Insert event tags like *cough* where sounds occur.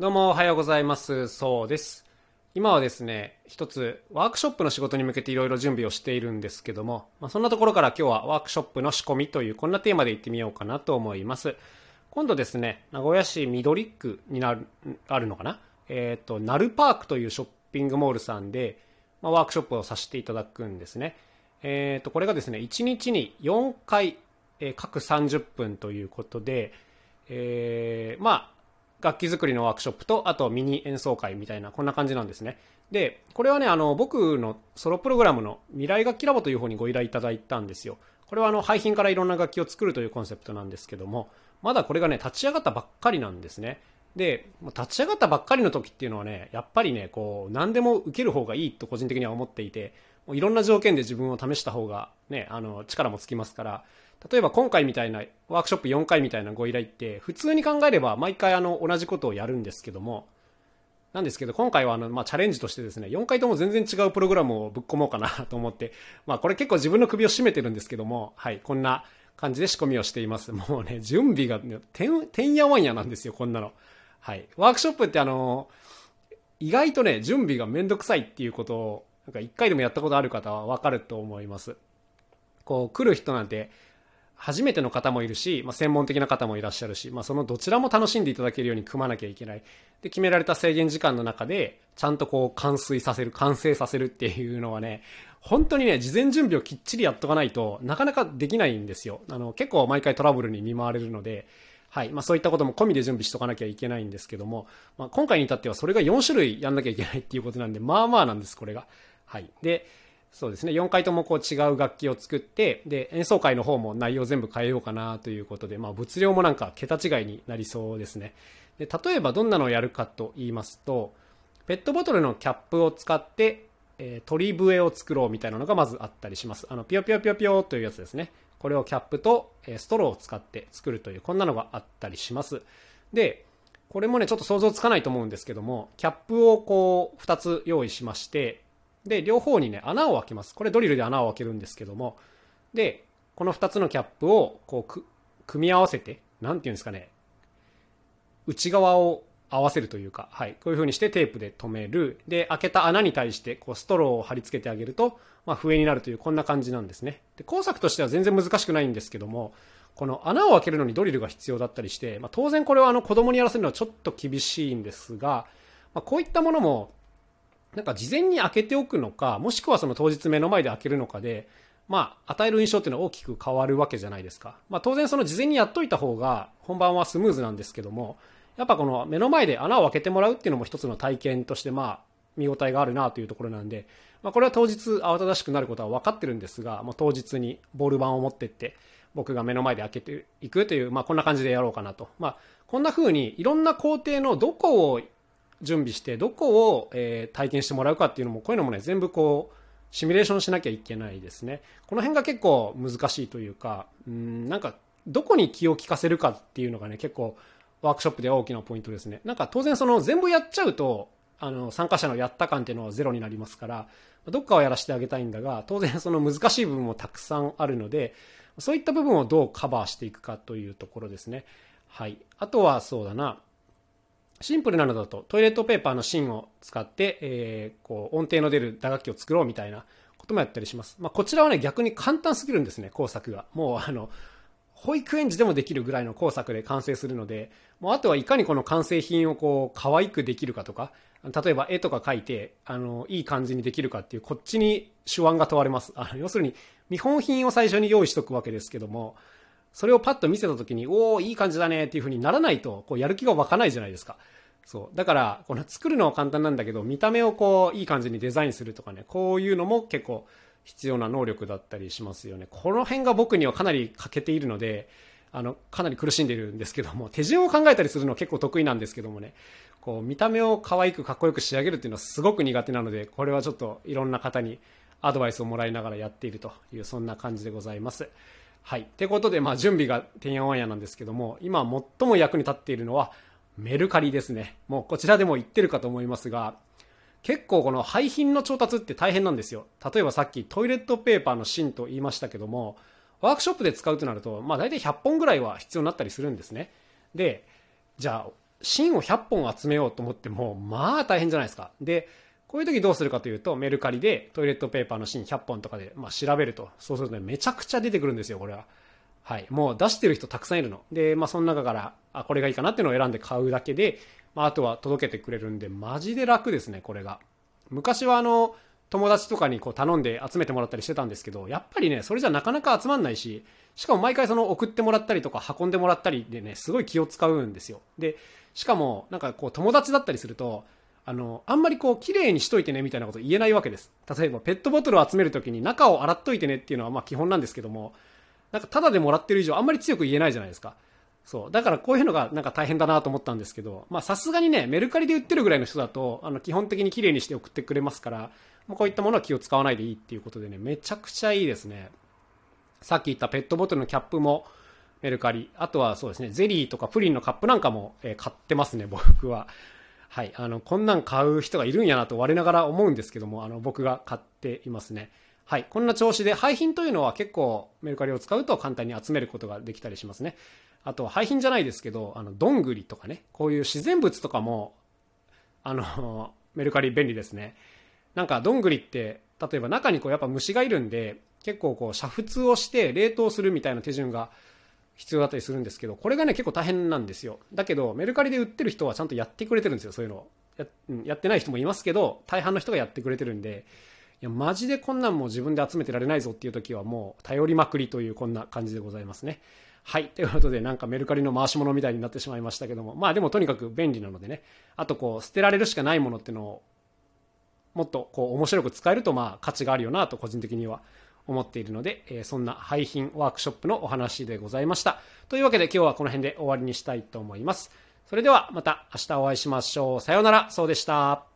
どうもおはようございます。そうです。今はですね、一つワークショップの仕事に向けていろいろ準備をしているんですけども、まあ、そんなところから今日はワークショップの仕込みというこんなテーマでいってみようかなと思います。今度ですね、名古屋市緑区になる、あるのかな？えっ、と、ナルパークというショッピングモールさんで、まあ、ワークショップをさせていただくんですね。えっ、と、これがですね、1日に4回、えー各30分ということで、えーまあ、楽器作りのワークショップと、あとミニ演奏会みたいな、こんな感じなんですね。で、これはね、あの、僕のソロプログラムの未来楽器ラボという方にご依頼いただいたんですよ。これはあの、廃品からいろんな楽器を作るというコンセプトなんですけども、まだこれがね、立ち上がったばっかりなんですね。で、立ち上がったばっかりの時っていうのはね、やっぱりね、こう、何でも受ける方がいいと個人的には思っていて、もういろんな条件で自分を試した方がね、あの、力もつきますから、例えば今回みたいなワークショップ4回みたいなご依頼って普通に考えれば毎回あの同じことをやるんですけどもなんですけど今回はあのまあチャレンジとしてですね4回とも全然違うプログラムをぶっ込もうかなと思って *laughs* まあこれ結構自分の首を絞めてるんですけどもはいこんな感じで仕込みをしています。もうね準備がてんてんやわんやなんですよこんなの。はい。ワークショップってあの意外とね準備がめんどくさいっていうことをなんか1回でもやったことある方はわかると思います。こう来る人なんて初めての方もいるし、まあ、専門的な方もいらっしゃるし、まあ、そのどちらも楽しんでいただけるように組まなきゃいけない。で、決められた制限時間の中で、ちゃんとこう、完遂させる、完成させるっていうのはね、本当にね、事前準備をきっちりやっとかないとなかなかできないんですよ。あの、結構毎回トラブルに見舞われるので、はい。まあそういったことも込みで準備しとかなきゃいけないんですけども、まあ今回に至ってはそれが4種類やんなきゃいけないっていうことなんで、まあまあなんです、これが。はい。で、そうですね。4回ともこう違う楽器を作って、で、演奏会の方も内容全部変えようかなということで、まあ物量もなんか桁違いになりそうですね。で、例えばどんなのをやるかと言いますと、ペットボトルのキャップを使って、えー鳥笛を作ろうみたいなのがまずあったりします。あの、ピヨピヨピヨピヨというやつですね。これをキャップと、えストローを使って作るという、こんなのがあったりします。で、これもね、ちょっと想像つかないと思うんですけども、キャップをこう、2つ用意しまして、で、両方にね、穴を開けます。これドリルで穴を開けるんですけども、で、この2つのキャップを、こうく、組み合わせて、なんていうんですかね、内側を合わせるというか、はい、こういう風にしてテープで留める。で、開けた穴に対して、こう、ストローを貼り付けてあげると、まあ、笛になるという、こんな感じなんですね。で、工作としては全然難しくないんですけども、この穴を開けるのにドリルが必要だったりして、まあ、当然これはあの子供にやらせるのはちょっと厳しいんですが、まあ、こういったものも、なんか事前に開けておくのか、もしくはその当日目の前で開けるのかで、まあ、与える印象っていうのは大きく変わるわけじゃないですか。まあ、当然その事前にやっといた方が本番はスムーズなんですけども、やっぱこの目の前で穴を開けてもらうっていうのも一つの体験として、まあ、見応えがあるなというところなんで、まあ、これは当日慌ただしくなることは分かってるんですが、もう当日にボール板を持ってって、僕が目の前で開けていくという、まあ、こんな感じでやろうかなと。まあ、こんな風にいろんな工程のどこを準備して、どこを、えー体験してもらうかっていうのも、こういうのもね、全部こう、シミュレーションしなきゃいけないですね。この辺が結構難しいというか、うん、なんか、どこに気を利かせるかっていうのがね、結構、ワークショップでは大きなポイントですね。なんか当然その全部やっちゃうと、あの、参加者のやった感っていうのはゼロになりますから、どっかはやらせてあげたいんだが、当然その難しい部分もたくさんあるので、そういった部分をどうカバーしていくかというところですね。はい。あとはそうだな、シンプルなのだとトイレットペーパーの芯を使って、えーこう音程の出る打楽器を作ろうみたいなこともやったりします。まあ、こちらはね、逆に簡単すぎるんですね、工作が。もうあの、保育園児でもできるぐらいの工作で完成するので、もうあとはいかにこの完成品をこう、可愛くできるかとか、例えば絵とか描いて、あの、いい感じにできるかっていう、こっちに手腕が問われます。あの、要するに、見本品を最初に用意しとくわけですけども、それをパッと見せた時に、おおいい感じだねっていう風にならないと、こう、やる気が湧かないじゃないですか。そう。だから、この作るのは簡単なんだけど、見た目をこう、いい感じにデザインするとかね、こういうのも結構必要な能力だったりしますよね。この辺が僕にはかなり欠けているので、あの、かなり苦しんでいるんですけども、手順を考えたりするのは結構得意なんですけどもね、こう、見た目を可愛くかっこよく仕上げるっていうのはすごく苦手なので、これはちょっといろんな方にアドバイスをもらいながらやっているという、そんな感じでございます。はい。ってことで、まあ、準備がてんやわんやなんですけども、今最も役に立っているのは、メルカリですね。もうこちらでも言ってるかと思いますが、結構この廃品の調達って大変なんですよ。例えばさっきトイレットペーパーの芯と言いましたけども、ワークショップで使うとなると、まあ大体100本ぐらいは必要になったりするんですね。で、じゃあ、芯を100本集めようと思っても、まあ大変じゃないですか。で、こういう時どうするかというと、メルカリでトイレットペーパーの芯100本とかで、まあ、調べると、そうするとね、めちゃくちゃ出てくるんですよ、これは。はい。もう出してる人たくさんいるの。で、まあ、その中から、あ、これがいいかなっていうのを選んで買うだけで、まあ、あとは届けてくれるんで、マジで楽ですね、これが。昔はあの、友達とかにこう頼んで集めてもらったりしてたんですけど、やっぱりね、それじゃなかなか集まんないし、しかも毎回その送ってもらったりとか運んでもらったりでね、すごい気を使うんですよ。で、しかもなんかこう友達だったりすると、あの、あんまりこう綺麗にしといてねみたいなこと言えないわけです。例えばペットボトルを集めるときに中を洗っといてねっていうのはまあ基本なんですけども、なんかタダでもらってる以上あんまり強く言えないじゃないですか。そう。だからこういうのがなんか大変だなと思ったんですけど、まあさすがにね、メルカリで売ってるぐらいの人だと、あの基本的に綺麗にして送ってくれますから、まあ、こういったものは気を使わないでいいっていうことでね、めちゃくちゃいいですね。さっき言ったペットボトルのキャップもメルカリ。あとはそうですね、ゼリーとかプリンのカップなんかも、え、買ってますね、僕は。はい。あの、こんなん買う人がいるんやなと我ながら思うんですけども、あの、僕が買っていますね。はい。こんな調子で、廃品というのは結構メルカリを使うと簡単に集めることができたりしますね。あと、廃品じゃないですけど、あの、どんぐりとかね、こういう自然物とかも、あの、メルカリ便利ですね。なんか、どんぐりって、例えば中にこうやっぱ虫がいるんで、結構こう煮沸をして冷凍するみたいな手順が必要だったりするんですけど、これがね結構大変なんですよ。だけどメルカリで売ってる人はちゃんとやってくれてるんですよ、そういうのややってない人もいますけど、大半の人がやってくれてるんで、いや、マジでこんなんも自分で集めてられないぞっていう時はもう頼りまくりというこんな感じでございますね。はい。ということで、なんかメルカリの回し物みたいになってしまいましたけども、まあでもとにかく便利なのでね、あとこう、捨てられるしかないものってのを、もっとこう、面白く使えると、まあ価値があるよなと個人的には思っているので、え、そんな廃品ワークショップのお話でございました。というわけで今日はこの辺で終わりにしたいと思います。それではまた明日お会いしましょう。さようなら、そうでした。